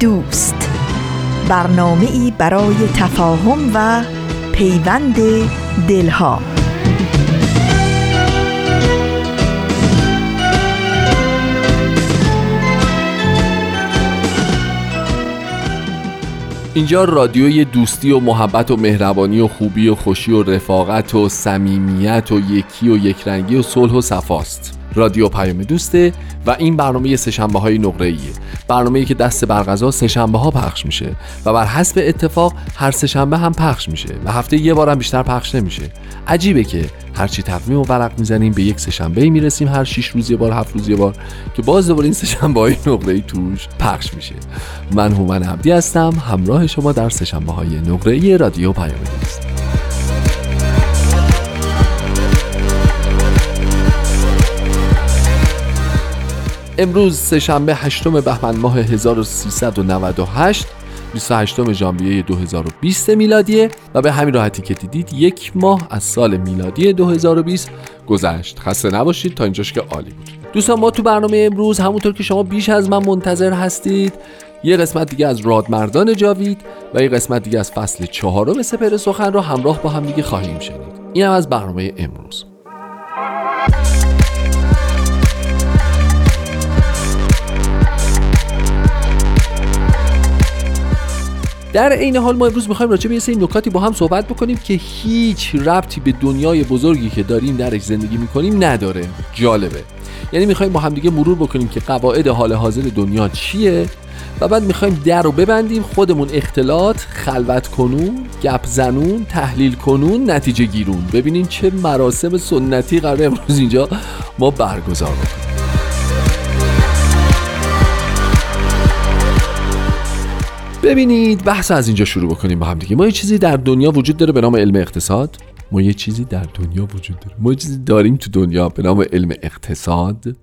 دوست. برنامه ای برای تفاهم و پیوند دلها. اینجا رادیوی دوستی و محبت و مهربانی و خوبی و خوشی و رفاقت و صمیمیت و یکی و یکرنگی و صلح و صفاست. رادیو پیام دوسته و این برنامه سهشنبه های نقره ایه برنامه که دست برغذا سهشنبه ها پخش میشه و بر حسب اتفاق هر سهشنبه هم پخش میشه و هفته یه بار هم بیشتر پخش نمیشه. عجیبه که هرچی تقویم و ورق می‌زنیم به یک سهشنبه می‌رسیم هر 6 روز یه بار هفت روز یه بار که باز دوباره این سهشنبه های نقره ای توش پخش میشه. من هومن عبدی هستم همراه شما در سهشنبه های نقره ای رادیو پیام دوست امروز سهشنبه هشتم بهمن ماه 1398 28 ژانویه 2020 میلادیه و به همین راحتی که دیدید یک ماه از سال میلادی 2020 گذشت. خسته نباشید تا اینجاش که عالی بود. دوستان ما تو برنامه امروز همونطور که شما بیش از من منتظر هستید یه قسمت دیگه از رادمردان جاوید و یه قسمت دیگه از فصل چهارم سپر سخن رو همراه با هم دیگه خواهیم شنید. این هم از برنامه امروز. در عین حال ما امروز می‌خوایم راجع به یه سری نکاتی با هم صحبت بکنیم که هیچ ربطی به دنیای بزرگی که داریم درش زندگی می‌کنیم نداره. جالبه. یعنی می‌خوایم با همدیگه مرور بکنیم که قواعد حال حاضر دنیا چیه و بعد می‌خوایم در رو ببندیم خودمون اختلاط خلوت کنون گپ زنون تحلیل کنون نتیجه گیرون. ببینین چه مراسم سنتی قرار امروز اینجا ما برگزار بکنیم. ببینید بحث از اینجا شروع بکنیم با هم دیگه. ما یه چیزی در دنیا وجود داره به نام علم اقتصاد. ما یه چیزی در دنیا وجود داره. ما یه چیزی داریم تو دنیا به نام علم اقتصاد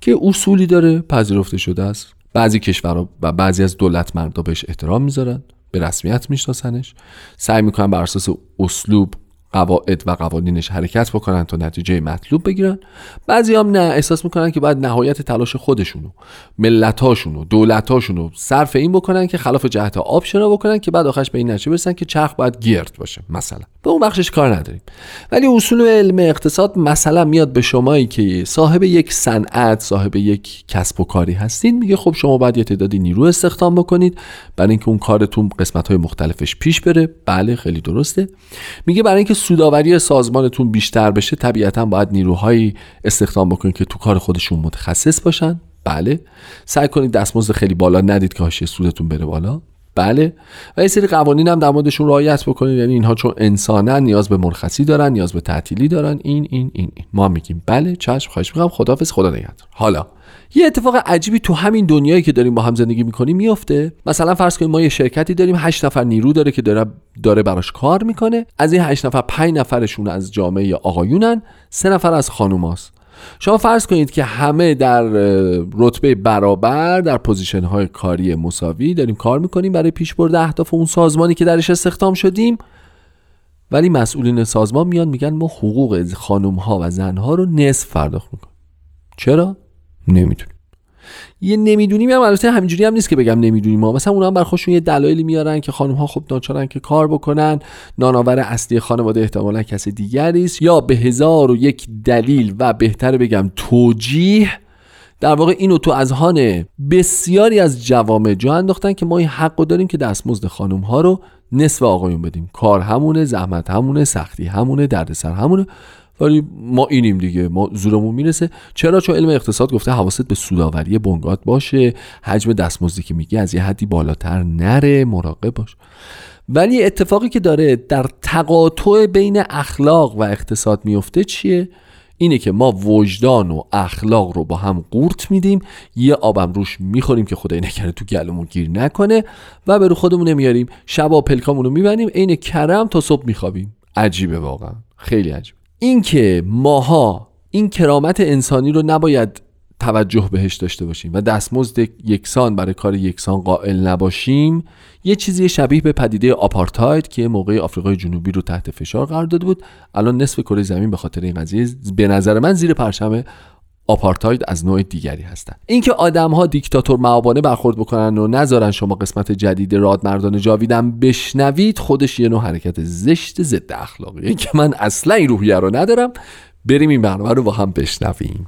که اصولی داره پذیرفته شده است. بعضی کشورها و بعضی از دولت مردا بهش احترام می‌ذارن به رسمیت میشناسنش. سعی می‌کنن بر اساس اسلوب قواعد و قوانینش حرکت بکنن تا نتیجه مطلوب بگیرن. بعضی هم نه احساس می‌کنن که باید نهایت تلاش خودشونو ملتاشونو دولتاشونو صرف این بکنن که خلاف جهت آب شنا بکنن که بعد آخرش به این نتیجه برسن که چرخ باید گرد باشه مثلا. به اون بخشش کار نداریم. ولی اصول علم اقتصاد مثلا میاد به شمایی که صاحب یک صنعت صاحب یک کسب و کاری هستین میگه خب شما باید یه تعدادی نیرو استخدام بکنید. برای اینکه اون کارتون قسمت های مختلفش پیش بره. بله خیلی درسته. میگه برای اینکه سوداوری سازمانتون بیشتر بشه طبیعتا باید نیروهایی استخدام بکنید که تو کار خودشون متخصص باشن. بله. سعی کنید دستمزد خیلی بالا ندید که حاشیه سودتون بره بالا. بله. و یه سری قوانین هم در موردشون رعایت بکنید یعنی اینها چون انسانن نیاز به مرخصی دارن نیاز به تعطیلی دارن. این این این. ما میگیم بله چشم خواهش می‌کنم. خدافظ خدا نگهدار. حالا یه اتفاق عجیبی تو همین دنیایی که داریم با هم زندگی می‌کنیم میفته مثلا فرض کنیم ما یه شرکتی داریم 8 نفر نیرو داره که داره داره براش کار می‌کنه. از این 8 نفر 5 نفرشون از جامعه آقایونن سه نفر از خانوماست. شما فرض کنید که همه در رتبه برابر در پوزیشن های کاری مساوی داریم کار می‌کنیم برای پیشبرد اهداف اون سازمانی که درش استخدام شدیم. ولی مسئولین سازمان میان میگن ما حقوق خانم ها و زن ها رو نصف پرداخت می‌کنیم. چرا؟ نمی‌دونیم یه نمی‌دونیم هم البته همینجوری هم نیست که بگم نمی‌دونیم ما مثلا اونها هم بر خودشون یه دلایلی میارن که خانم ها خب ناچارن که کار بکنن. نانآور اصلی خانواده احتمالا کسی دیگری است. یا به هزار و یک دلیل و بهتر بگم توجیه. در واقع اینو تو اذهان بسیاری از جوامع جا انداختن که ما این حق داریم که دستمزد خانم ها رو نصف آقایون بدیم. کار همونه زحمت همونه سختی همونه دردسر همونه. ولی ما اینیم دیگه. ما زورمون می‌رسه. چرا؟ چون علم اقتصاد گفته حواست به سوداوری بنگات باشه. حجم دستمزدی که میگی از یه حدی بالاتر نره. مراقب باش. ولی اتفاقی که داره در تقاطع بین اخلاق و اقتصاد میفته چیه؟ اینه که ما وجدان و اخلاق رو با هم قورت میدیم. یه آبم روش می‌خوریم که خدای نکنه تو گلمون گیر نکنه و به رو خودمون نمیاریم. شبا پلکامون رو میبندیم. عین کرم تا صبح میخوابیم. عجیبه واقعا. خیلی عجیب اینکه ماها این کرامت انسانی رو نباید توجه بهش داشته باشیم و دستمزد یکسان برای کار یکسان قائل نباشیم یه چیزی شبیه به پدیده آپارتاید که موقع آفریقای جنوبی رو تحت فشار قرار داده بود. الان نصف کره زمین به خاطر این قضیه به نظر من زیر پرچم آپارتاید از نوع دیگری هستند اینکه آدم ها دیکتاتور معابانه برخورد بکنن و نذارن شما قسمت جدید رادمردان جاویدم بشنوید خودش یه نوع حرکت زشت ضد اخلاقیه که من اصلا این روحیه رو ندارم. بریم این برنامه رو با هم بشنویم.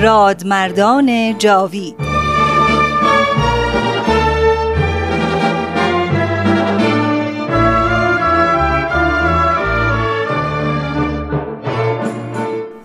رادمردان جاوید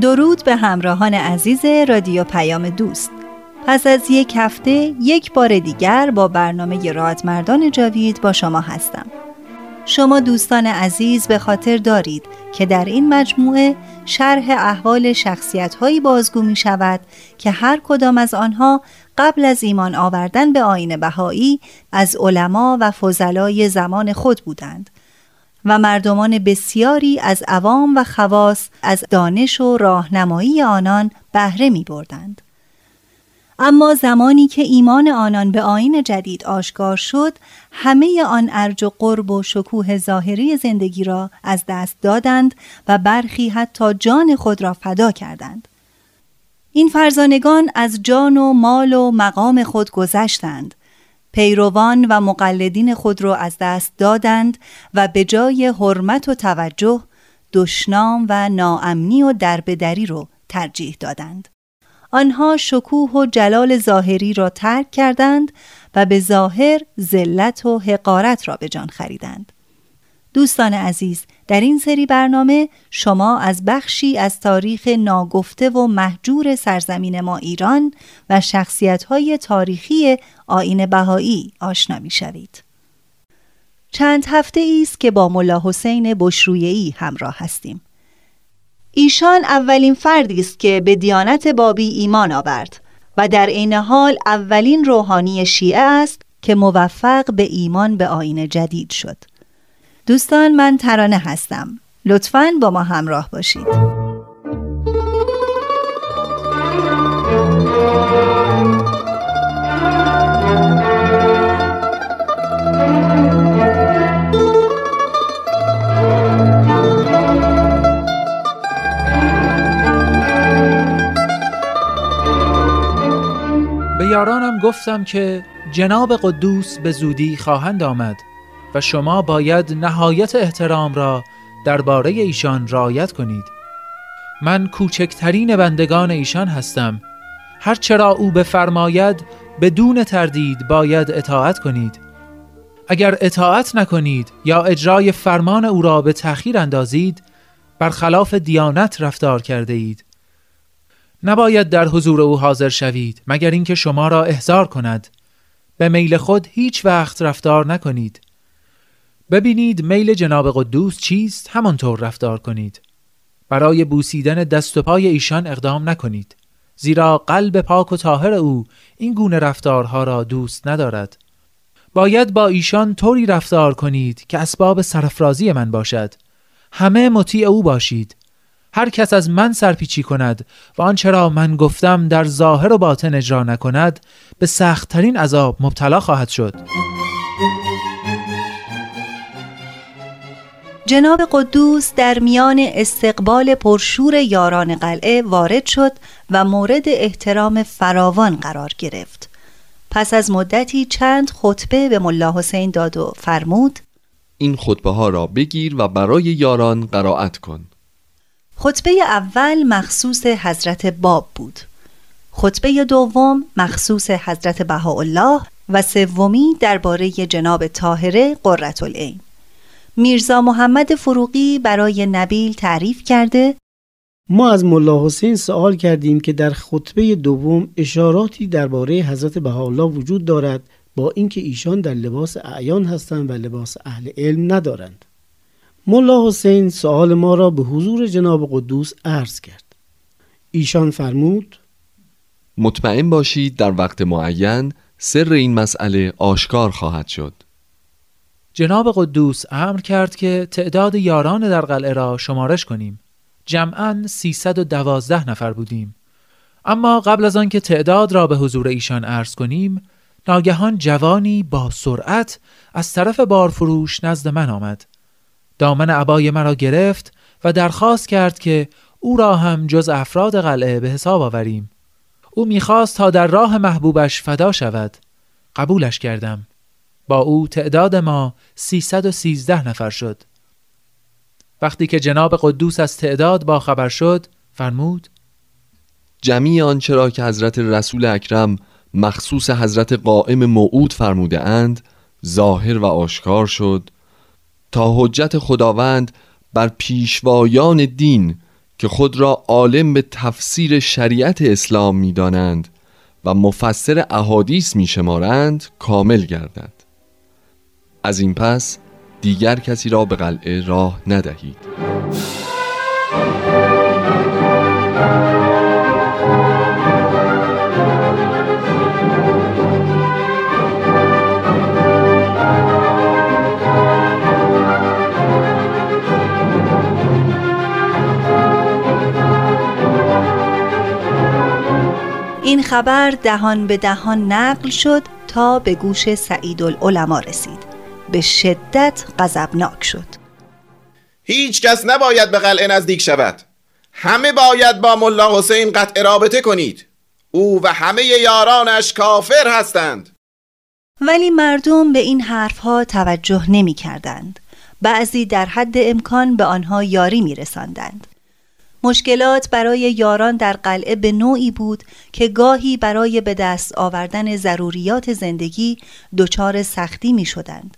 درود به همراهان عزیز رادیو پیام دوست. پس از یک هفته یک بار دیگر با برنامه رادمردان جاوید با شما هستم. شما دوستان عزیز به خاطر دارید که در این مجموعه شرح احوال شخصیت هایی بازگو می شود که هر کدام از آنها قبل از ایمان آوردن به آین بهایی از علما و فضلای زمان خود بودند. و مردمان بسیاری از عوام و خواص از دانش و راهنمایی آنان بهره می بردند. اما زمانی که ایمان آنان به آین جدید آشکار شد همه آن ارج و قرب و شکوه ظاهری زندگی را از دست دادند و برخی حتی جان خود را فدا کردند این فرزانگان از جان و مال و مقام خود گذشتند پیروان و مقلدین خود را از دست دادند و به جای حرمت و توجه دشنام و ناامنی و دربدری رو ترجیح دادند. آنها شکوه و جلال ظاهری را ترک کردند و به ظاهر ذلت و حقارت را به جان خریدند. دوستان عزیز در این سری برنامه شما از بخشی از تاریخ ناگفته و محجور سرزمین ما ایران و شخصیت های تاریخی آین بهایی آشنا می شوید. چند هفته است که با ملا حسین بشرویهی همراه هستیم. ایشان اولین فردی است که به دیانت بابی ایمان آورد و در عین حال اولین روحانی شیعه است که موفق به ایمان به آین جدید شد. دوستان من ترانه هستم. لطفاً با ما همراه باشید. یارانم گفتم که جناب قدوس به زودی خواهند آمد. و شما باید نهایت احترام را درباره ایشان رعایت کنید. من کوچکترین بندگان ایشان هستم. هرچرا او بفرماید بدون تردید باید اطاعت کنید. اگر اطاعت نکنید یا اجرای فرمان او را به تأخیر اندازید برخلاف دیانت رفتار کرده اید. نباید در حضور او حاضر شوید مگر اینکه شما را احضار کند. به میل خود هیچ وقت رفتار نکنید. ببینید میل جناب قدوس چیست؟ همانطور رفتار کنید. برای بوسیدن دست و پای ایشان اقدام نکنید. زیرا قلب پاک و طاهر او این گونه رفتارها را دوست ندارد. باید با ایشان طوری رفتار کنید که اسباب سرفرازی من باشد. همه مطیع او باشید. هر کس از من سرپیچی کند و آنچه را من گفتم در ظاهر و باطن اجرا نکند به سختترین عذاب مبتلا خواهد شد. جناب قدوس در میان استقبال پرشور یاران قلعه وارد شد و مورد احترام فراوان قرار گرفت. پس از مدتی چند خطبه به ملا حسین داد و فرمود این خطبه ها را بگیر و برای یاران قرائت کن. خطبه اول مخصوص حضرت باب بود. خطبه دوم مخصوص حضرت بهاءالله و سومی درباره جناب طاهره قرةالعین میرزا محمد فروغی برای نبیل تعریف کرده ما از ملا حسین سوال کردیم که در خطبه دوم اشاراتی درباره حضرت بهاءالله وجود دارد با اینکه ایشان در لباس اعیان هستند و لباس اهل علم ندارند. ملا حسین سوال ما را به حضور جناب قدوس عرض کرد. ایشان فرمود مطمئن باشید در وقت معین سر این مسئله آشکار خواهد شد. جناب قدوس امر کرد که تعداد یاران در قلعه را شمارش کنیم. جمعا 312 نفر بودیم. اما قبل از آنکه تعداد را به حضور ایشان عرض کنیم ناگهان جوانی با سرعت از طرف بارفروش نزد من آمد. دامن عبای مرا گرفت و درخواست کرد که او را هم جز افراد قلعه به حساب آوریم. او می‌خواست تا در راه محبوبش فدا شود. قبولش کردم. با او تعداد ما 313 نفر شد. وقتی که جناب قدوس از تعداد با خبر شد فرمود جمعی آنچه را که حضرت رسول اکرم مخصوص حضرت قائم موعود فرموده اند ظاهر و آشکار شد تا حجت خداوند بر پیشوایان دین که خود را عالم به تفسیر شریعت اسلام می دانند و مفسر احادیث می شمارند کامل گردد. از این پس دیگر کسی را به قلعه راه ندهید. این خبر دهان به دهان نقل شد تا به گوش سعید العلماء رسید. به شدت غضبناک شد هیچ کس نباید به قلعه نزدیک شود همه باید با ملا حسین قطع رابطه کنید او و همه یارانش کافر هستند ولی مردم به این حرفها توجه نمی کردند. بعضی در حد امکان به آنها یاری می رساندند. مشکلات برای یاران در قلعه به نوعی بود که گاهی برای به دست آوردن ضروریات زندگی دچار سختی می شدند.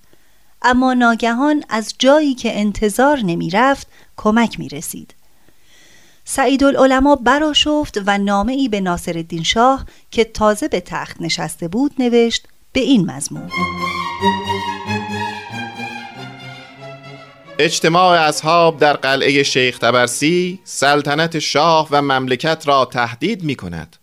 اما ناگهان از جایی که انتظار نمی رفت کمک می رسید. سعید العلماء براشفت و نامه ای به ناصر الدین شاه که تازه به تخت نشسته بود نوشت به این مضمون. اجتماع اصحاب در قلعه شیخ تبرسی سلطنت شاه و مملکت را تهدید می کند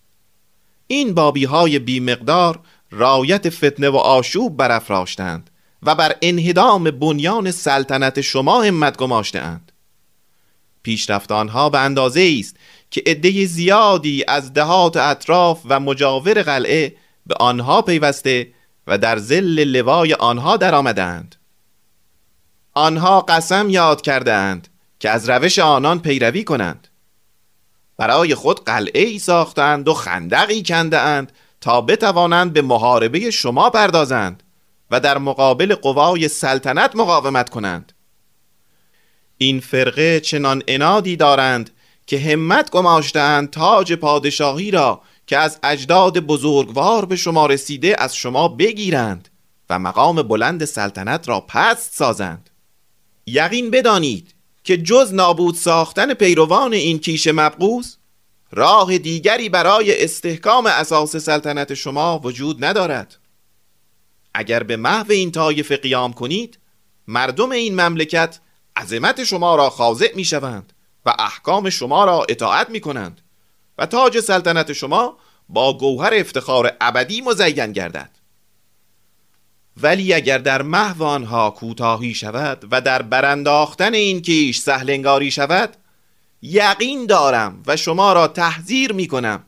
این بابی های بی مقدار رایت فتنه و آشوب برافراشتند. و بر انهدام بنیان سلطنت شما همت گماشتهاند. پیشرفت آنها به اندازه است که عده زیادی از دهات اطراف و مجاور قلعه به آنها پیوسته و در زل لوای آنها درآمدند آنها قسم یاد کردند که از روش آنان پیروی کنند. برای خود قلعه ای ساختند و خندقی کندند تا بتوانند به محاربه شما پردازند. و در مقابل قوای سلطنت مقاومت کنند. این فرقه چنان انادی دارند که همت گماشتند تاج پادشاهی را که از اجداد بزرگوار به شما رسیده از شما بگیرند و مقام بلند سلطنت را پست سازند. یقین بدانید که جز نابود ساختن پیروان این کیش مبغوز راه دیگری برای استحکام اساس سلطنت شما وجود ندارد. اگر به محو این طایفه قیام کنید مردم این مملکت عظمت شما را خاضع می شوند و احکام شما را اطاعت می کنند و تاج سلطنت شما با گوهر افتخار ابدی مزین گردد. ولی اگر در محو آنها کوتاهی شود و در برانداختن این کیش سهلنگاری شود یقین دارم و شما را تحذیر می کنم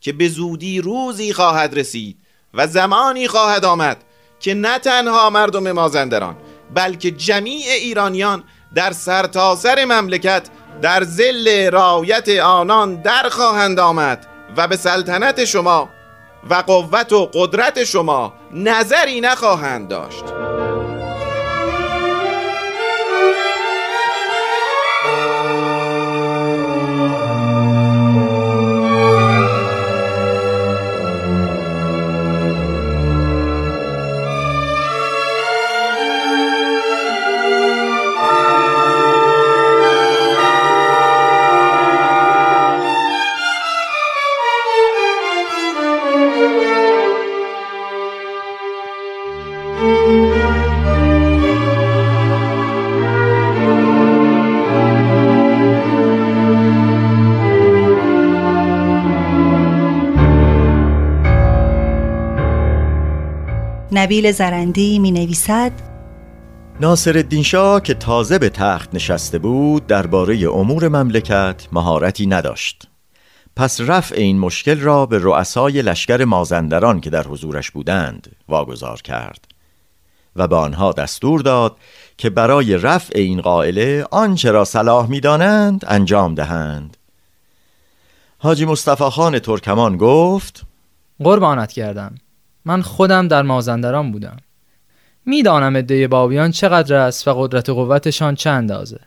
که به زودی روزی خواهد رسید و زمانی خواهد آمد که نه تنها مردم مازندران بلکه جمیع ایرانیان در سرتاسر سر مملکت در زل رایت آنان در خواهند آمد و به سلطنت شما و قوت و قدرت شما نظری نخواهند داشت. نبیل زرندی می نویسد ناصر الدین شاه که تازه به تخت نشسته بود درباره امور مملکت مهارتی نداشت. پس رفع این مشکل را به رؤسای لشکر مازندران که در حضورش بودند واگذار کرد و به آنها دستور داد که برای رفع این قائله آنچه را صلاح می‌دانند انجام دهند. حاجی مصطفی خان ترکمان گفت قربانت کردم من خودم در مازندران بودم. می‌دانم عده بابیان چقدر است و قدرت و قوتشان چه اندازه.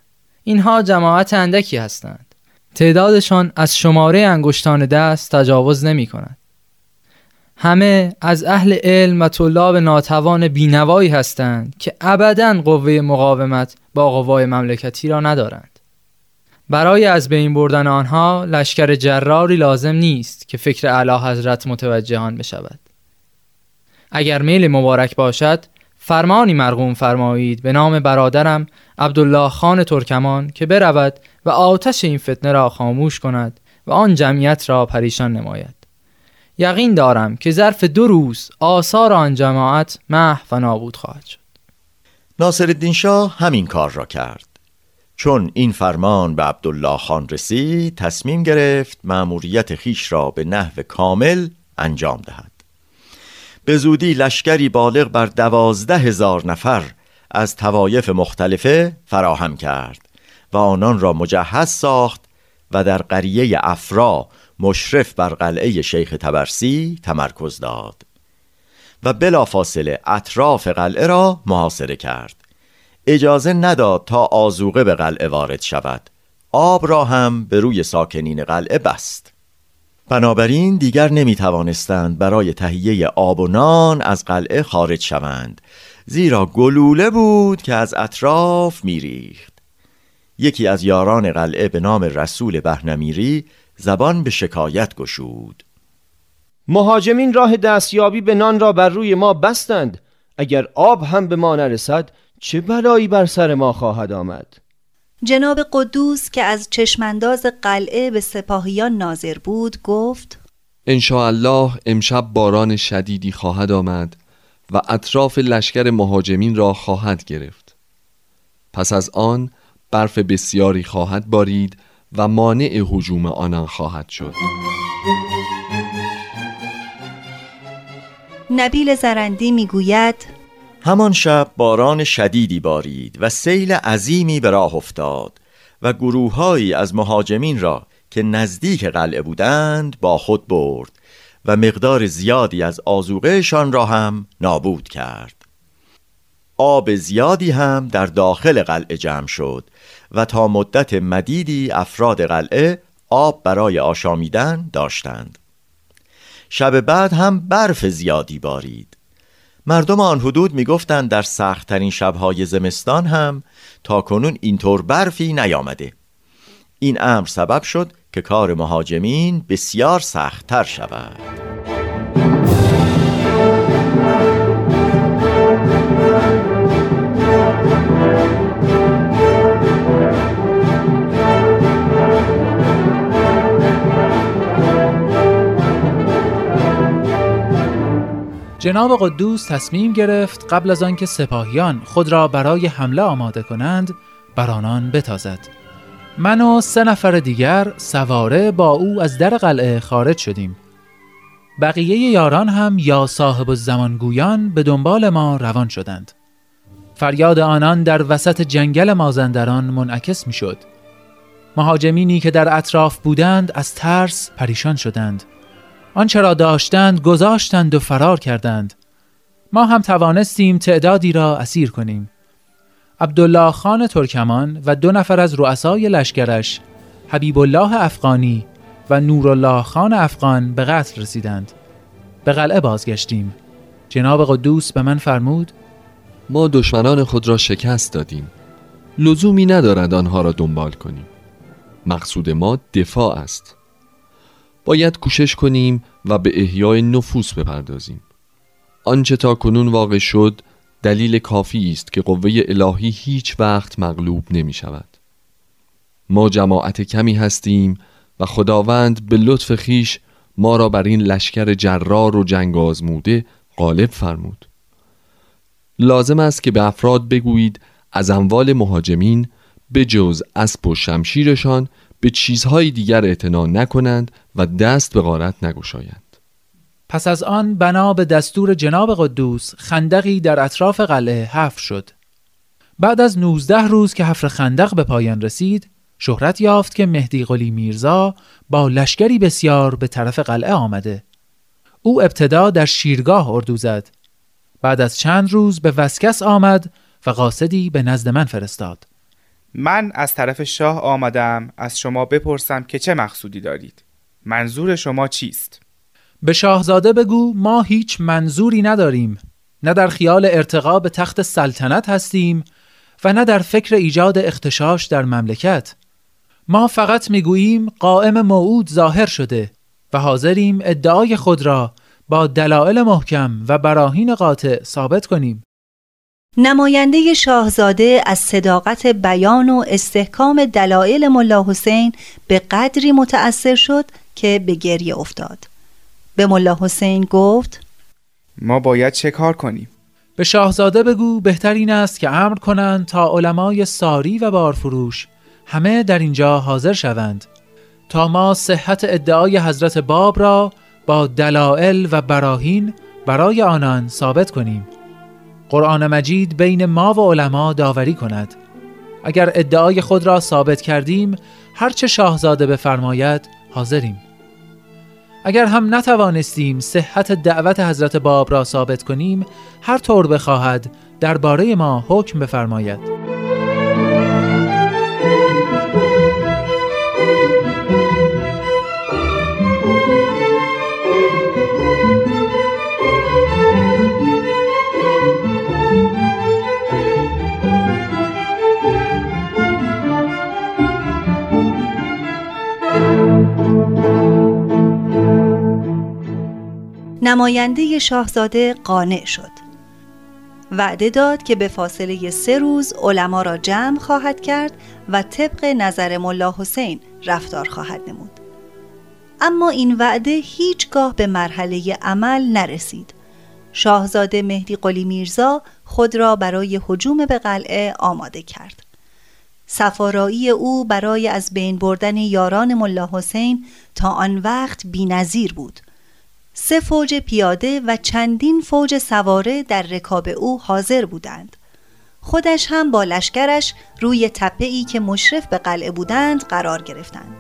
اینها جماعت اندکی هستند. تعدادشان از شماره انگشتان دست تجاوز نمی کند همه از اهل علم و طلاب ناتوان بینوایی هستند که ابدا قوه مقاومت با قوای مملکتی را ندارند. برای از بین بردن آنها لشکر جراری لازم نیست که فکر اعلی حضرت متوجهان بشود. اگر میل مبارک باشد فرمانی مرغوم فرمایید به نام برادرم عبدالله خان ترکمان که برود و آتش این فتنه را خاموش کند و آن جمعیت را پریشان نماید. یقین دارم که ظرف دو روز آثار آن جماعت محو و نابود خواهد شد. ناصر الدین شاه همین کار را کرد. چون این فرمان به عبدالله خان رسید تصمیم گرفت مأموریت خیش را به نحو کامل انجام دهد. به زودی لشکری بالغ بر دوازده هزار نفر از توایف مختلفه فراهم کرد و آنان را مجهز ساخت و در قریه افرا مشرف بر قلعه شیخ تبرسی تمرکز داد و بلافاصله اطراف قلعه را محاصره کرد. اجازه نداد تا آزوقه به قلعه وارد شود. آب را هم به روی ساکنین قلعه بست. بنابراین دیگر نمی توانستند برای تهیه آب و نان از قلعه خارج شوند زیرا گلوله بود که از اطراف میریخت. یکی از یاران قلعه به نام رسول بهنمیری زبان به شکایت گشود. مهاجمین راه دستیابی به نان را بر روی ما بستند. اگر آب هم به ما نرسد چه بلایی بر سر ما خواهد آمد؟ جناب قدوس که از چشمانداز قلعه به سپاهیان ناظر بود گفت الله امشب باران شدیدی خواهد آمد و اطراف لشکر مهاجمین را خواهد گرفت. پس از آن برف بسیاری خواهد بارید و مانع حجوم آنان خواهد شد. نبیل زرندی می‌گوید همان شب باران شدیدی بارید و سیل عظیمی به راه افتاد و گروههایی از مهاجمین را که نزدیک قلعه بودند با خود برد و مقدار زیادی از آزوقهشان را هم نابود کرد. آب زیادی هم در داخل قلعه جمع شد و تا مدت مدیدی افراد قلعه آب برای آشامیدن داشتند. شب بعد هم برف زیادی بارید. مردم آن حدود می‌گفتند در سختترین شبهای زمستان هم تا کنون اینطور برفی نیامده. این امر سبب شد که کار مهاجمین بسیار سختتر شود. جناب قدوس تصمیم گرفت قبل از آنکه سپاهیان خود را برای حمله آماده کنند بر آنان بتازد. من و سه نفر دیگر سواره با او از در قلعه خارج شدیم. بقیه یاران هم یا صاحب الزمانگویان به دنبال ما روان شدند. فریاد آنان در وسط جنگل مازندران منعکس می شد مهاجمینی که در اطراف بودند از ترس پریشان شدند. آنچه را داشتند گذاشتند و فرار کردند. ما هم توانستیم تعدادی را اسیر کنیم. عبدالله خان ترکمان و دو نفر از رؤسای لشکرش حبیب الله افغانی و نورالله خان افغان به قتل رسیدند. به قلعه بازگشتیم. جناب قدوس به من فرمود ما دشمنان خود را شکست دادیم. لزومی ندارد آنها را دنبال کنیم. مقصود ما دفاع است. باید کوشش کنیم و به احیای نفوس بپردازیم. آنچه تا کنون واقع شد دلیل کافی است که قوه الهی هیچ وقت مغلوب نمی شود. ما جماعت کمی هستیم و خداوند به لطف خیش ما را بر این لشکر جرار و جنگ آزموده غالب فرمود. لازم است که به افراد بگویید از اموال مهاجمین به جز اسب و شمشیرشان به چیزهای دیگر اعتنا نکنند و دست به غارت نگشایند. پس از آن بنا به دستور جناب قدوس خندقی در اطراف قلعه حفر شد. بعد از 19 روز که حفر خندق به پایان رسید شهرت یافت که مهدی قلی میرزا با لشکری بسیار به طرف قلعه آمده. او ابتدا در شیرگاه اردو زد. بعد از چند روز به وسکس آمد و قاصدی به نزد من فرستاد. من از طرف شاه آمدم از شما بپرسم که چه مقصودی دارید. منظور شما چیست؟ به شاهزاده بگو ما هیچ منظوری نداریم. نه در خیال ارتقا به تخت سلطنت هستیم و نه در فکر ایجاد اختشاش در مملکت. ما فقط می‌گوییم قائم موعود ظاهر شده و حاضریم ادعای خود را با دلایل محکم و براهین قاطع ثابت کنیم. نماینده شاهزاده از صداقت بیان و استحکام دلایل ملا حسین به قدری متأثر شد که به گریه افتاد. به ملا حسین گفت ما باید چه کار کنیم؟ به شاهزاده بگو بهتر این است که امر کنند تا علمای ساری و بارفروش همه در اینجا حاضر شوند. تا ما صحت ادعای حضرت باب را با دلائل و براهین برای آنان ثابت کنیم. قرآن مجید بین ما و علما داوری کند. اگر ادعای خود را ثابت کردیم هرچه شاهزاده بفرماید حاضریم. اگر هم نتوانستیم صحت دعوت حضرت باب را ثابت کنیم هر طور بخواهد درباره ما حکم بفرماید. نماینده شاهزاده قانع شد. وعده داد که به فاصله سه روز علما را جمع خواهد کرد و طبق نظر ملا حسین رفتار خواهد نمود. اما این وعده هیچگاه به مرحله عمل نرسید. شاهزاده مهدی قلی میرزا خود را برای حجوم به قلعه آماده کرد. سفارایی او برای از بین بردن یاران ملا حسین تا آن وقت بینظیر بود. سه فوج پیاده و چندین فوج سواره در رکاب او حاضر بودند. خودش هم با لشکرش روی تپه ای که مشرف به قلعه بودند قرار گرفتند.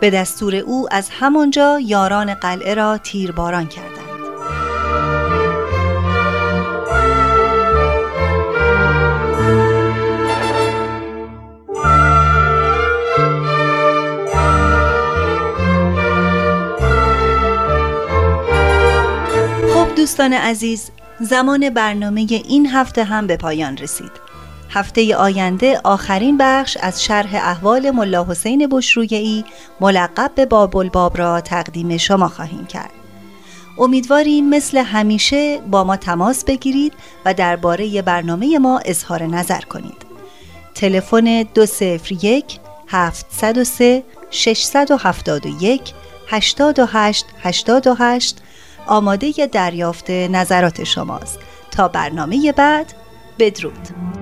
به دستور او از همانجا یاران قلعه را تیرباران کردند. دوستان عزیز زمان برنامه این هفته هم به پایان رسید. هفته آینده آخرین بخش از شرح احوال ملا حسین بشرویعی ملقب به بابل باب را تقدیم شما خواهیم کرد. امیدواریم مثل همیشه با ما تماس بگیرید و درباره برنامه ما اظهار نظر کنید. تلفن 201 703 671 828 828 آماده دریافت نظرات شماست. تا برنامه بعد بدرود.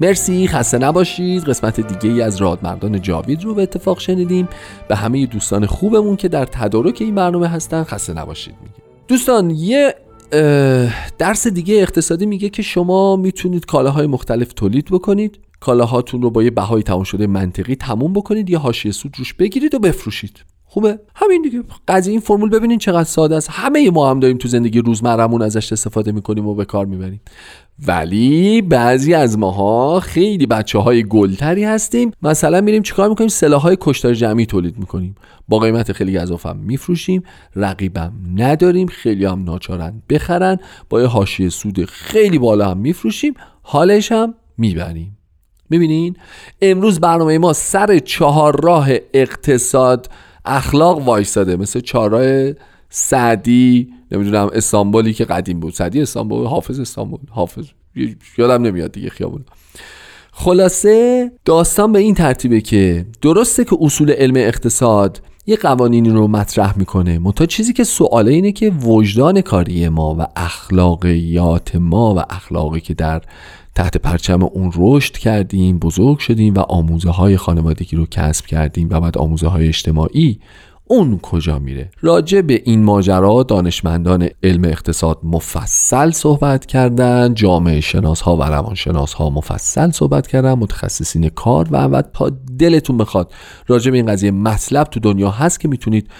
مرسی خسته نباشید. قسمت دیگه ای از رادمردان جاوید رو به اتفاق شنیدیم. به همه دوستان خوبمون که در تدارک این برنامه هستن خسته نباشید میگه. دوستان یه درس دیگه اقتصادی میگه که شما می‌تونید کالاهای مختلف تولید بکنید. کالاهاتون رو با یه بهای تمام شده منطقی تموم بکنید. یه حاشیه سود روش بگیرید و بفروشید. خوبه؟ همین دیگه. قضیه این فرمول ببینین چقدر ساده است. همه ما هم داریم تو زندگی روزمرمون ازش استفاده می‌کنیم و به کار می‌بریم. ولی بعضی از ماها خیلی بچه های گلتری هستیم. مثلا میریم چیکار می‌کنیم؟ سلاح های کشتار جمعی تولید می‌کنیم. با قیمت خیلی گذافم میفروشیم. رقیبم نداریم. خیلی هم ناچارن بخرن. با یه حاشیه سود خیلی بالا هم میفروشیم. حالش هم می‌بریم. می‌بینین؟ امروز برنامه ما سر چهار راه اقتصاد اخلاق وایستاده مثل چهارراه سعدی نمی‌دونم استانبولی که قدیم بود. سعدی استانبول حافظ استانبول. حافظ. یادم نمیاد دیگه خیابون. خلاصه داستان به این ترتیبه که درسته که اصول علم اقتصاد یه قوانینی رو مطرح می‌کنه. منتها چیزی که سواله اینه که وجدان کاری ما و اخلاقیات ما و اخلاقی که در تحت پرچم اون رشد کردیم بزرگ شدیم و آموزه های خانوادگی رو کسب کردیم و بعد آموزه های اجتماعی اون کجا میره؟ راجع به این ماجرا دانشمندان علم اقتصاد مفصل صحبت کردن جامعه شناس ها و روانشناس ها مفصل صحبت کردن متخصصین کار و بعد تا دلتون بخواد راجع به این قضیه مطلب تو دنیا هست که می‌تونید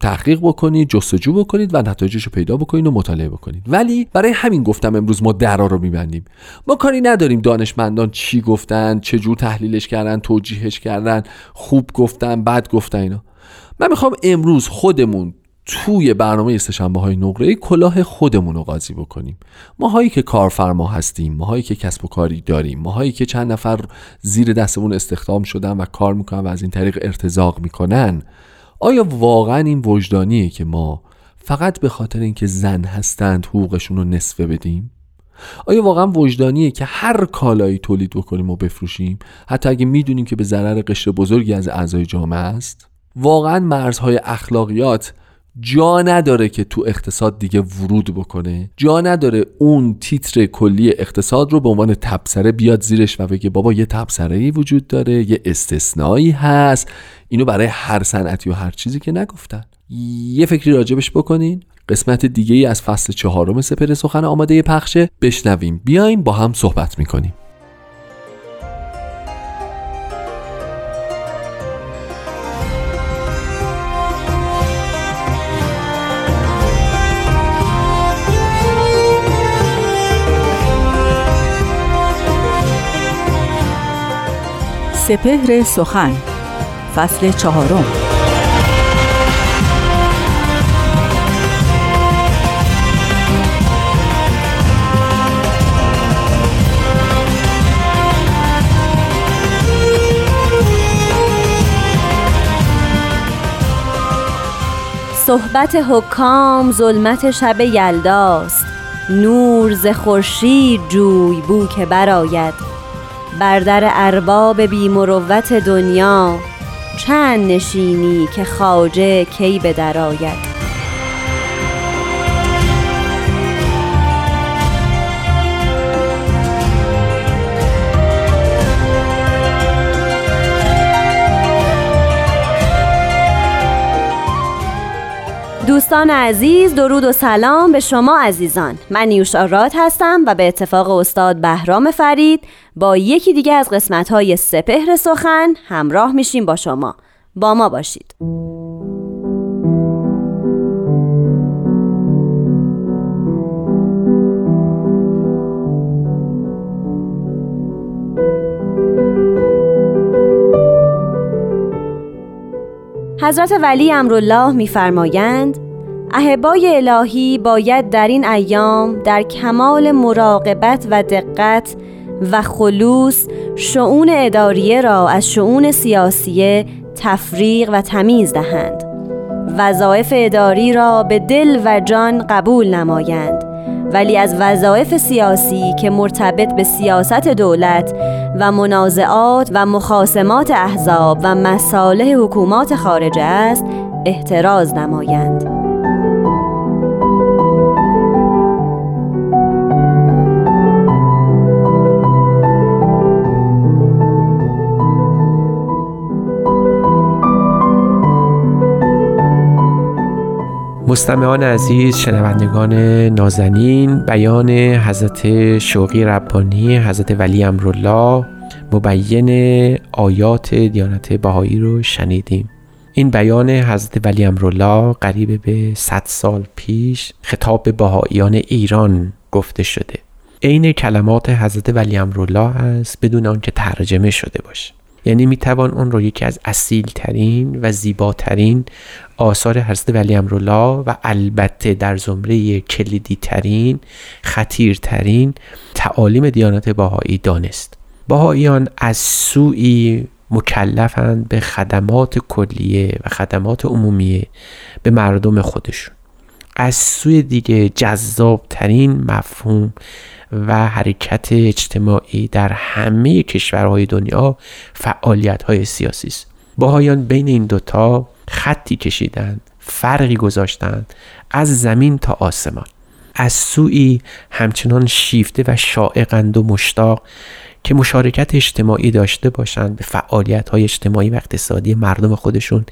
تحقیق بکنید جستجو بکنید و نتایجش رو پیدا بکنید و مطالعه بکنید. ولی برای همین گفتم امروز ما درا رو میبندیم. ما کاری نداریم دانشمندان چی گفتن چه تحلیلش کردن توجیهش کردن خوب گفتن بد گفتن اینا. من می‌خوام امروز خودمون توی برنامه سهشنبه های نقره کلاه خودمون رو قاضی بکنیم. ماهایی که کارفرما هستیم ماهایی که کسب و کاری داریم ماهایی که چند نفر زیر دستمون استخدام شدن و کار می‌کنن و از این طریق ارتزاق می‌کنن آیا واقعا این وجدانیه که ما فقط به خاطر اینکه زن هستند حقوقشون رو نصفه بدیم؟ آیا واقعا وجدانیه که هر کالایی تولید بکنیم و بفروشیم؟ حتی اگه می‌دونیم که به ضرر قشر بزرگی از اعضای جامعه است؟ واقعا مرزهای اخلاقیات جا نداره که تو اقتصاد دیگه ورود بکنه. جا نداره اون تیتر کلی اقتصاد رو به عنوان تبصره بیاد زیرش و بگه بابا یه تبصره ای وجود داره یه استثنایی هست. اینو برای هر صنعتی و هر چیزی که نگفتن. یه فکری راجبش بکنین. قسمت دیگه ای از فصل چهارم سپر سخن آماده پخشه. بشنویم. بیایم با هم صحبت می‌کنیم. سپهر سخن فصل چهارم. صحبت حکام ظلمت شب یلداست. نور ز خورشید جوی بو که براید بر در ارباب بی مروت دنیا. چند نشینی که خواجه کی به درآید دوستان عزیز درود و سلام به شما عزیزان. من نیوش آراد هستم و به اتفاق استاد بهرام فرید با یکی دیگه از قسمت های سپهر سخن همراه میشیم با شما. با ما باشید. حضرت ولی امرالله میفرمایند اهبای الهی باید در این ایام در کمال مراقبت و دقت و خلوص شعون اداریه را از شعون سیاسیه تفریق و تمیز دهند وظایف اداری را به دل و جان قبول نمایند. ولی از وظایف سیاسی که مرتبط به سیاست دولت و منازعات و مخاسمات احزاب و مصالح حکومات خارجه است احتراز نمایند. مستمعان عزیز شنوندگان نازنین بیان حضرت شوقی ربانی حضرت ولی امرالله مبین آیات دیانت بهایی رو شنیدیم. این بیان حضرت ولی امرالله قریب به 100 سال پیش خطاب به بهاییان ایران گفته شده. عین کلمات حضرت ولی امرالله است بدون آنکه ترجمه شده باشه. یعنی می‌توان اون رو یکی از اصیل ترین و زیباترین آثار حضرت ولی امرالله و البته در زمره کلیدی ترین خطیرترین تعالیم دیانت باهایی دانست. باهاییان از سوی مکلفند به خدمات کلیه و خدمات عمومیه به مردم خودشون. از سوی دیگه جذاب ترین مفهوم و حرکت اجتماعی در همه کشورهای دنیا فعالیت های سیاسی است. باهایان بین این دوتا خطی کشیدند فرقی گذاشتند از زمین تا آسمان. از سوی همچنان شیفته و شائقند و مشتاق که مشارکت اجتماعی داشته باشند به فعالیت های اجتماعی و اقتصادی مردم خودشون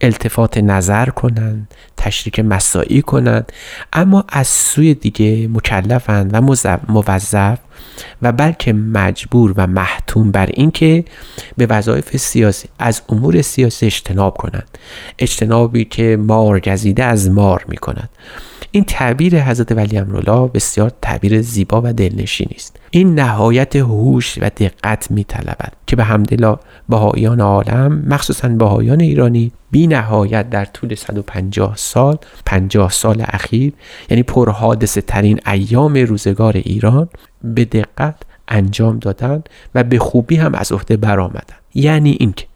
التفات نظر کنند تشریک مساعی کنند اما از سوی دیگه مکلفند و موظف و بلکه مجبور و محتوم بر اینکه به وظایف سیاسی از امور سیاسی اجتناب کنند. اجتنابی که مار گزیده از مار می کند این تعبیر حضرت ولی امرالله بسیار تعبیر زیبا و دلنشینی است. این نهایت هوش و دقت می طلبد که به حمدالله بهاییان عالم مخصوصا بهاییان ایرانی بی نهایت در طول 150 سال 50 سال اخیر یعنی پرحادثه ترین ایام روزگار ایران به دقت انجام دادن و به خوبی هم از عهده برآمدن یعنی اینکه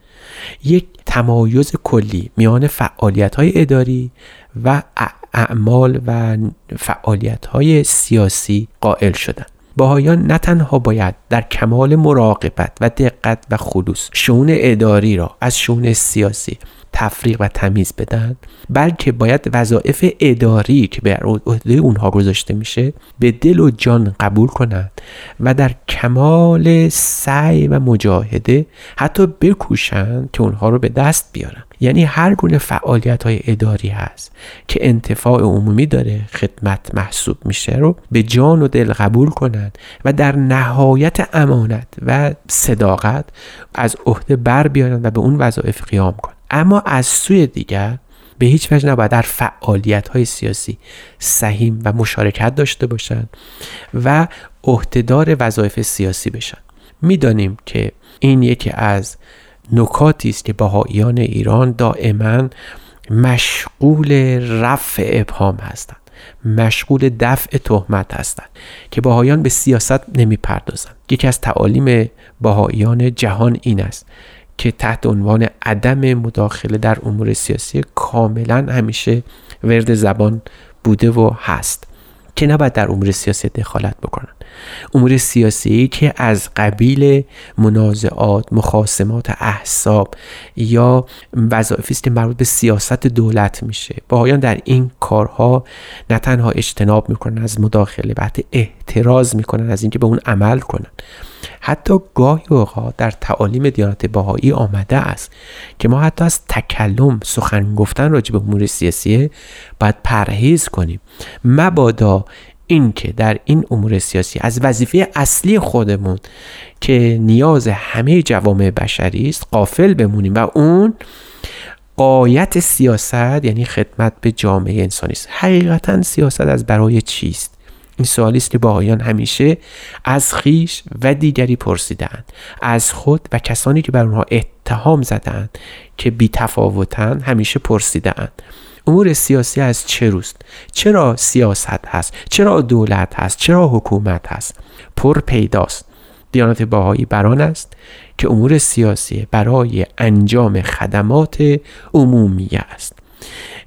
یک تمایز کلی میان فعالیت های اداری و اعمال و فعالیت های سیاسی قائل شدن. باهایان نه تنها باید در کمال مراقبت و دقت و خلوص شون اداری را از شون سیاسی تفریق و تمیز بدن بلکه باید وظایف اداری که به عهده اونها گذاشته میشه به دل و جان قبول کنند و در کمال سعی و مجاهده حتی بکوشند که اونها رو به دست بیارن. یعنی هر گونه فعالیت های اداری هست که انتفاع عمومی داره خدمت محسوب میشه رو به جان و دل قبول کنند و در نهایت امانت و صداقت از عهده بر بیارن و به اون وظایف قیام کنند اما از سوی دیگر به هیچ وجه نباید در فعالیت های سیاسی سهیم و مشارکت داشته باشند و عهدهدار وظایف سیاسی بشن. می‌دانیم که این یکی از نکاتی است که بهاییان ایران دائما مشغول رفع ابهام هستند مشغول دفع تهمت هستند که باهایان به سیاست نمی‌پردازند. یکی از تعالیم باهایان جهان این است که تحت عنوان عدم مداخله در امور سیاسی کاملا همیشه ورد زبان بوده و هست. که نباید در امور سیاسی دخالت بکنن. امور سیاسی که از قبیل منازعات مخاسمات احساب یا وظایفی است که مربوط به سیاست دولت میشه. باهایان در این کارها نه تنها اجتناب می‌کنن از مداخله بلکه احتراز می‌کنن از اینکه به اون عمل کنن. حتی گاهی اوقات در تعالیم دیانت باهایی آمده است که ما حتی از تکلم سخن گفتن راجع به امور سیاسی باید پرهیز کنیم. مبادا اینکه در این امور سیاسی از وظیفه اصلی خودمون که نیاز همه جوامع بشری است قافل بمونیم و اون قایت سیاست یعنی خدمت به جامعه انسانی است. حقیقتا سیاست از برای چیست این سوالی است که باهایان همیشه از خیش و دیگری پرسیدند از خود و کسانی که بر اونها اتهام زدند که بی تفاوتن همیشه پرسیدند امور سیاسی از چه روست؟ چرا سیاست هست؟ چرا دولت هست؟ چرا حکومت هست؟ پر پیداست. دیانت باهایی بران است که امور سیاسی برای انجام خدمات عمومی است.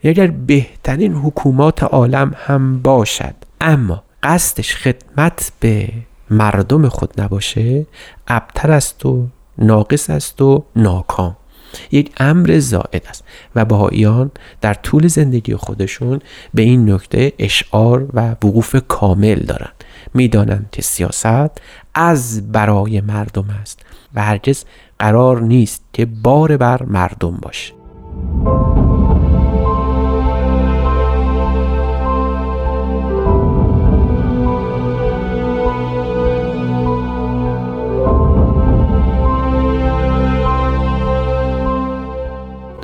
اگر بهترین حکومات عالم هم باشد اما قصدش خدمت به مردم خود نباشه ابتر است و ناقص است و ناکام. یک امر زائد است و بهاییان در طول زندگی خودشون به این نکته اشعار و وقوف کامل دارند. می‌دانند که سیاست از برای مردم است و هرگز قرار نیست که بار بر مردم باشه.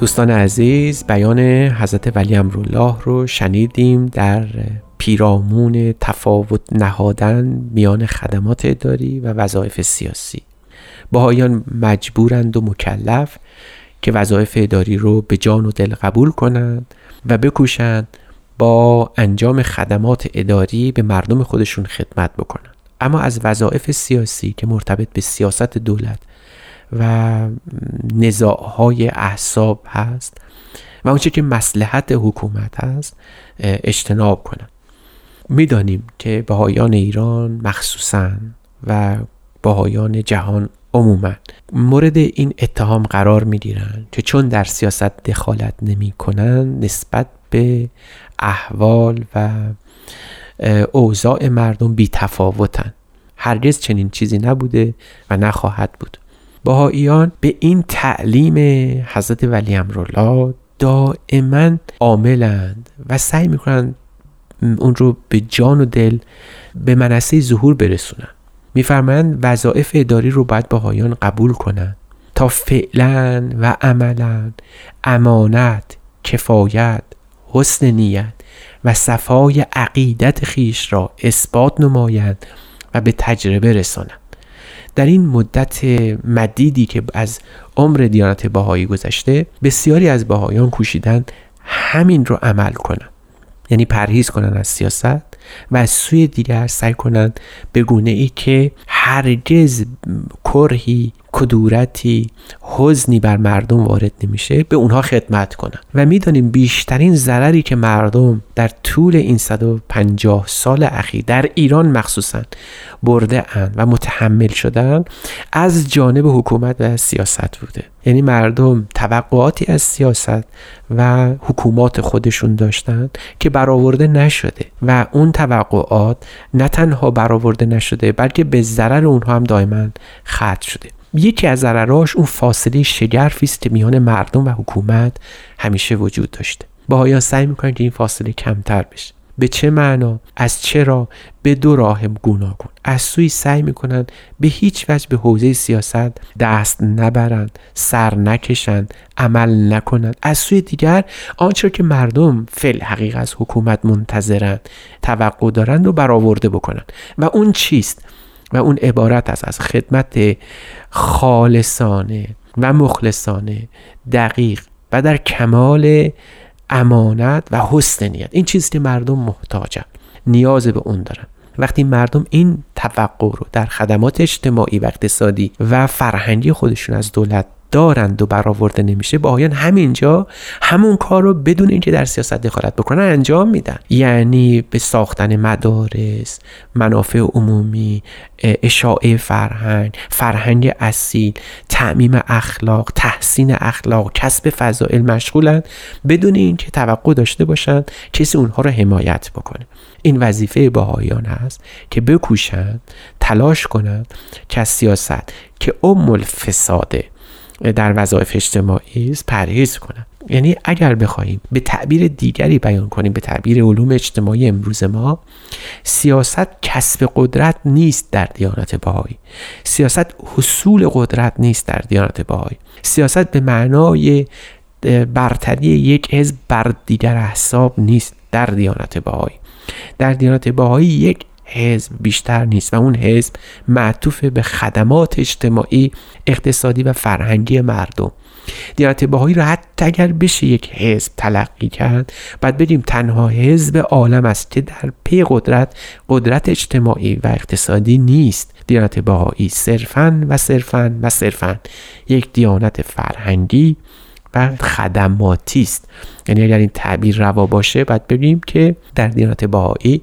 دوستان عزیز بیان حضرت ولی امرالله رو شنیدیم در پیرامون تفاوت نهادن میان خدمات اداری و وظایف سیاسی. باهایان مجبورند و مکلف که وظایف اداری رو به جان و دل قبول کنند و بکوشند با انجام خدمات اداری به مردم خودشون خدمت بکنند. اما از وظایف سیاسی که مرتبط به سیاست دولت و نزاعهای احساب هست و اونچه که مسلحت حکومت هست اجتناب کنند می‌دانیم که بهایان ایران مخصوصا و بهایان جهان عموما مورد این اتهام قرار می‌گیرند که چون در سیاست دخالت نمی کنند نسبت به احوال و اوضاع مردم بی تفاوتن هرگز چنین چیزی نبوده و نخواهد بود. بهاییان به این تعلیم حضرت ولی امرالله دائما عاملند و سعی می‌کنند اون رو به جان و دل به منصه ظهور برسونن میفرمایند وظایف اداری رو باید باهایان قبول کنند تا فعلا و عملا امانت کفایت حسن نیت و صفای عقیدت خیش را اثبات نمایند و به تجربه رسانند. در این مدت مدیدی که از عمر دیانت باهایی گذشته بسیاری از باهایان کوشیدن همین رو عمل کنند یعنی پرهیز کنن از سیاست و از سوی دیگر سعی کنند به گونه ای که هرگز کرهی کدورتی حزنی بر مردم وارد نمیشه به اونها خدمت کنند و می‌دانیم بیشترین ضرری که مردم در طول این 150 سال اخیر در ایران مخصوصا برده اند و متحمل شدن از جانب حکومت و سیاست بوده. یعنی مردم توقعاتی از سیاست و حکومات خودشون داشتن که برآورده نشده. و اون توقعات نه تنها برآورده نشده بلکه به ضرر اونها هم دائما ختم شده. یکی از ضرراش اون فاصله شگرفی است که میان مردم و حکومت همیشه وجود داشته. باهایان سعی می‌کنن که این فاصله کمتر بشه. به چه معنا؟ از چرا؟ به دو راه گوناگون. از سوی سعی می‌کنند به هیچ وجه به حوزه سیاست دست نبرند سر نکشند عمل نکنند. از سوی دیگر آنچه که مردم فل حقیق از حکومت منتظرند توقع دارند و برآورده بکنند. و اون چیست؟ و اون عبارت است از خدمت خالصانه و مخلصانه دقیق و در کمال امانت و حسن نیت. این چیزی که مردم محتاجن نیاز به اون دارن. وقتی مردم این توقع رو در خدمات اجتماعی و اقتصادی و فرهنگی خودشون از دولت دارند و برآورده نمیشه باهایان همینجا همون کار رو بدون اینکه در سیاست دخالت بکنن انجام میدن. یعنی به ساختن مدارس منافع عمومی اشاعه فرهنگ فرهنگ اصیل تعمیم اخلاق تحسین اخلاق کسب فضائل مشغولند بدون اینکه توقع داشته باشند کسی اونها رو حمایت بکنه. این وظیفه باهایان هست که بکوشند تلاش کنند که سیاست که ام الفساده در وظایف اجتماعی است پرهیز کنند یعنی اگر بخواهیم به تعبیر دیگری بیان کنیم به تعبیر علوم اجتماعی امروز ما سیاست کسب قدرت نیست در دیانت بهایی. سیاست حصول قدرت نیست در دیانت بهایی. سیاست به معنای برتری یک حزب بر دیگر احساب نیست در دیانت بهایی. در دیانت بهایی یک حزب بیشتر نیست و اون حزب معطوف به خدمات اجتماعی اقتصادی و فرهنگی مردم. دیانت بهایی را حتی اگر بشه یک حزب تلقی کرد بعد بریم تنها حزب عالم است که در پی قدرت قدرت اجتماعی و اقتصادی نیست. دیانت بهایی صرفا و صرفا و صرفا یک دیانت فرهنگی و خدماتی است. یعنی اگر این تعبیر روا باشه باید ببینیم که در دیانت بهایی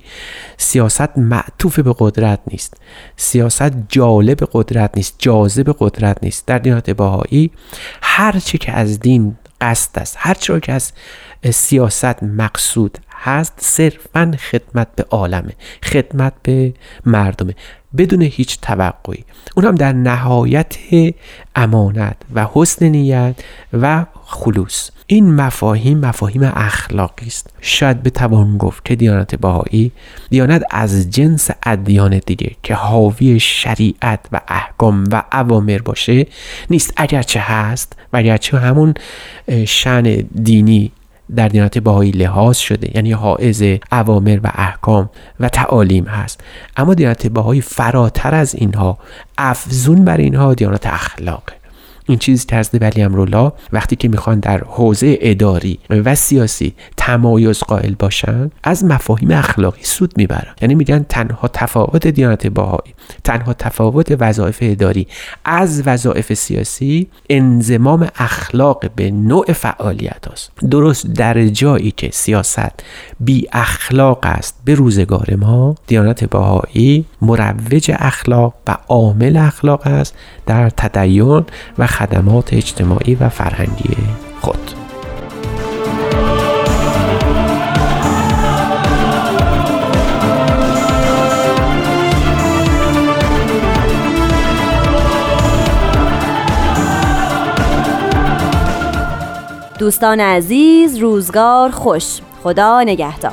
سیاست معطوف به قدرت نیست. سیاست جالب قدرت نیست جاذب قدرت نیست. در دیانت بهایی هر که از دین قصد است هر که از سیاست مقصود هست صرفا خدمت به عالمه خدمت به مردمه بدون هیچ توقعی. اون هم در نهایت امانت و حسن نیت و خلوص. این مفاهیم مفاهیم اخلاقی است. شاید بتوان گفت که دیانت بهایی دیانت از جنس ادیان دیگه که حاوی شریعت و احکام و اوامر باشه نیست. اگرچه هست و اگرچه همون شن دینی در دیانت بهایی لحاظ شده یعنی حائز اوامر و احکام و تعالیم هست. اما دیانت بهایی فراتر از اینها افزون بر اینها دیانت اخلاقه. این که حضرت ولی امرالله وقتی که می‌خوان در حوزه اداری و سیاسی تمایز قائل باشن از مفاهیم اخلاقی سود می‌برن. یعنی میگن تنها تفاوت دیانت باهایی تنها تفاوت وظایف اداری از وظایف سیاسی انزمام اخلاق به نوع فعالیت است درست در جایی که سیاست بی اخلاق است به روزگار ما دیانت باهایی مروج اخلاق و عامل اخلاق است در تدین و خدمات اجتماعی و فرهنگی خود. دوستان عزیز روزگار خوش. خدا نگهدار.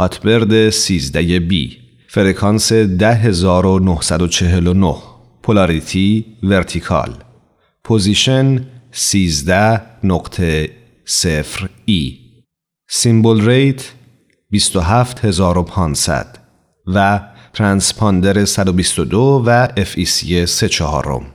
هاتبرد 13 بی. فرکانس 10949 polarity vertical. position 13 نقطه ای. symbol rate 27500 و ترانسپاندر 122 و FEC 3 چهارم.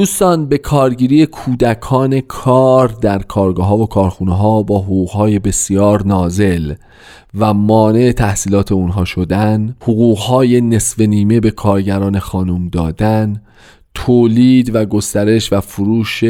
دوستان به کارگیری کودکان کار در کارگاه ها و کارخونه ها با حقوق های بسیار نازل و مانع تحصیلات اونها شدن حقوق های نصف نیمه به کارگران خانم دادن تولید و گسترش و فروش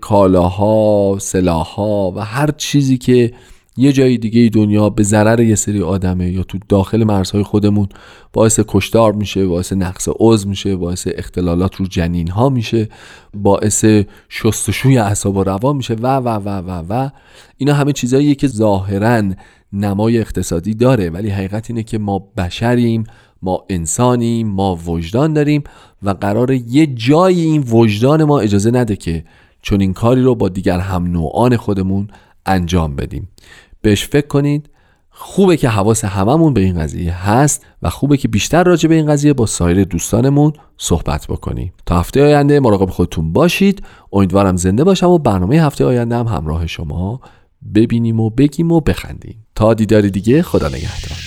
کالاها سلاحها و هر چیزی که یه جای دیگه دنیا به ضرر یه سری آدمه یا تو داخل مرزهای خودمون باعث کشتار میشه باعث نقص عضو میشه باعث اختلالات رو جنین ها میشه باعث شستشوی اعصاب و روان میشه و و و و و. اینا همه چیزاییه که ظاهرا نمای اقتصادی داره ولی حقیقت اینه که ما بشریم ما انسانیم ما وجدان داریم و قرار یه جایی این وجدان ما اجازه نده که چون این کاری رو با دیگر هم نوعان خودمون انجام بدیم. بهش فکر کنید. خوبه که حواس هممون به این قضیه هست و خوبه که بیشتر راجع به این قضیه با سایر دوستانمون صحبت بکنیم. تا هفته آینده مراقب خودتون باشید. امیدوارم زنده باشم و برنامه هفته آینده هم همراه شما ببینیم و بگیم و بخندیم. تا دیداری دیگه خدا نگهدار.